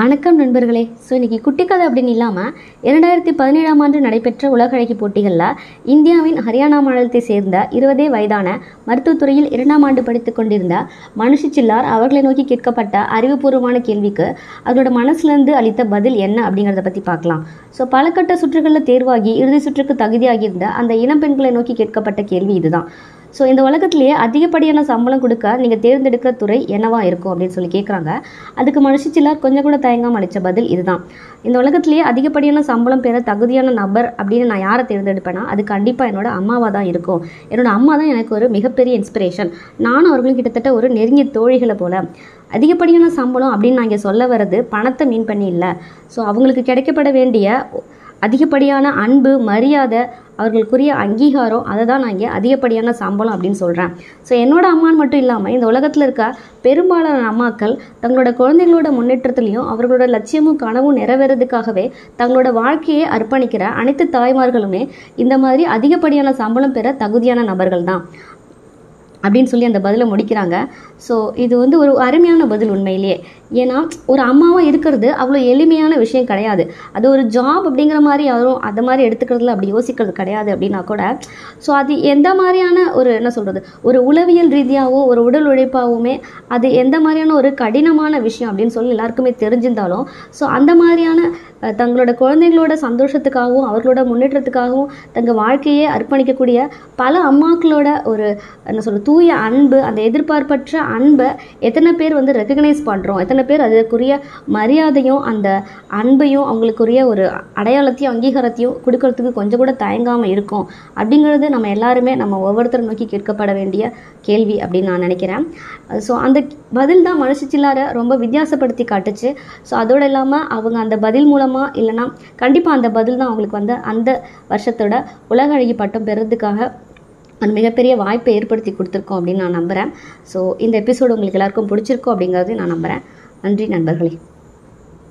வணக்கம் நண்பர்களே. ஸோ இன்னைக்கு குட்டி கதை அப்படின்னு இல்லாமல் இரண்டாயிரத்தி பதினேழாம் ஆண்டு நடைபெற்ற உலக அழகி போட்டிகளில் இந்தியாவின் ஹரியானா மாநிலத்தை சேர்ந்த இருபதே வயதான மருத்துவத்துறையில் இரண்டாம் ஆண்டு படித்துக் கொண்டிருந்த மனுஷி சில்லார் அவர்களை நோக்கி கேட்கப்பட்ட அறிவுபூர்வமான கேள்விக்கு அவர்களோட மனசுலேருந்து அளித்த பதில் என்ன அப்படிங்கிறத பற்றி பார்க்கலாம். ஸோ பலகட்ட சுற்றுகளில் தேர்வாகி இறுதி சுற்றுக்கு தகுதியாகியிருந்த அந்த இளம் பெண்களை நோக்கி கேட்கப்பட்ட கேள்வி இதுதான். ஸோ இந்த உலகத்திலேயே அதிகப்படியான சம்பளம் கொடுக்க நீங்கள் தேர்ந்தெடுக்கிற துறை என்னவா இருக்கும் அப்படின்னு சொல்லி கேட்குறாங்க அதுக்கு மனுஷி கொஞ்சம் கூட தயங்காம அளித்த பதில் இதுதான். இந்த உலகத்திலேயே அதிகப்படியான சம்பளம் பெற தகுதியான நபர் அப்படின்னு நான் யாரை தேர்ந்தெடுப்பேன்னா அது கண்டிப்பாக என்னோட அம்மாவாக தான் இருக்கும். என்னோட அம்மா தான் எனக்கு ஒரு மிகப்பெரிய இன்ஸ்பிரேஷன் நானும் அவர்களும் கிட்டத்தட்ட ஒரு நெருங்கிய தோழிகளை போல. அதிகப்படியான சம்பளம் அப்படின்னு நான் இங்கே சொல்ல வர்றது பணத்தை மீன் பண்ணி இல்லை. ஸோ அவங்களுக்கு கிடைக்கப்பட வேண்டிய அதிகப்படியான அன்பு மரியாதை அவர்களுக்குரிய அங்கீகாரம் அதை தான் நான் இங்கே அதிகப்படியான சம்பளம் அப்படின்னு சொல்கிறேன் ஸோ என்னோட அம்மான்னு மட்டும் இல்லாமல் இந்த உலகத்தில் இருக்க பெரும்பாலான அம்மாக்கள் தங்களோட குழந்தைகளோட முன்னேற்றத்துலையும் அவர்களோட லட்சியமும் கனவும் நிறைவேறதுக்காகவே தங்களோட வாழ்க்கையை அர்ப்பணிக்கிற அனைத்து தாய்மார்களுமே இந்த மாதிரி அதிகப்படியான சம்பளம் பெற தகுதியான நபர்கள் தான் அப்படின்னு சொல்லி அந்த பதிலை முடிக்கிறாங்க. ஸோ இது வந்து ஒரு அருமையான பதில் உண்மையிலேயே. ஏன்னா ஒரு அம்மாவாக இருக்கிறது அவ்வளோ எளிமையான விஷயம் கிடையாது. அது ஒரு ஜாப் அப்படிங்கிற மாதிரி யாரும் அந்த மாதிரி எடுத்துக்கிறதுல அப்படி யோசிக்கிறது கிடையாது அப்படின்னா கூட ஸோ அது எந்த மாதிரியான ஒரு என்ன சொல்கிறது ஒரு உளவியல் ரீதியாகவும் ஒரு உடல் உழைப்பாகவுமே அது எந்த மாதிரியான ஒரு கடினமான விஷயம் அப்படின்னு சொல்லி எல்லாருக்குமே தெரிஞ்சிருந்தாலும் ஸோ அந்த மாதிரியான தங்களோட குழந்தைங்களோட சந்தோஷத்துக்காகவும் அவர்களோட முன்னேற்றத்துக்காகவும் தங்கள் வாழ்க்கையே அர்ப்பணிக்கக்கூடிய பல அம்மாக்களோட ஒரு என்ன சொல்கிறது தூய அன்பு அந்த எதிர்பார்ப்பற்ற அன்பை எத்தனை பேர் வந்து ரெக்கக்னைஸ் பண்ணுறோம் எத்தனை பேர் அதற்குரிய மரியாதையும் அந்த அன்பையும் அவங்களுக்குரிய ஒரு அடையாளத்தையும் அங்கீகாரத்தையும் கொடுக்கறதுக்கு கொஞ்சம் கூட தயங்காமல் இருக்கும். அப்படிங்கிறது நம்ம எல்லாருமே நம்ம ஒவ்வொருத்தரும் நோக்கி கேட்கப்பட வேண்டிய கேள்வி அப்படின்னு நான் நினைக்கிறேன். ஸோ அந்த பதில் தான் மனுஷ சில்லாரை ரொம்ப வித்தியாசப்படுத்தி காட்டுச்சு. ஸோ அதோடு இல்லாமல் அவங்க அந்த பதில் மூலமாக இல்லைன்னா கண்டிப்பாக அந்த பதில் தான் அவங்களுக்கு வந்து அந்த வருஷத்தோட உலக அழகி பட்டம் பெறதுக்காக ஒரு மிகப்பெரிய வாய்ப்பை ஏற்படுத்தி கொடுத்துருக்கோம் அப்படின்னு நான் நம்புகிறேன் ஸோ இந்த எபிசோடு உங்களுக்கு எல்லாருக்கும் பிடிச்சிருக்கோம் அப்படிங்கிறது நான் நம்புகிறேன் நன்றி நண்பர்களே.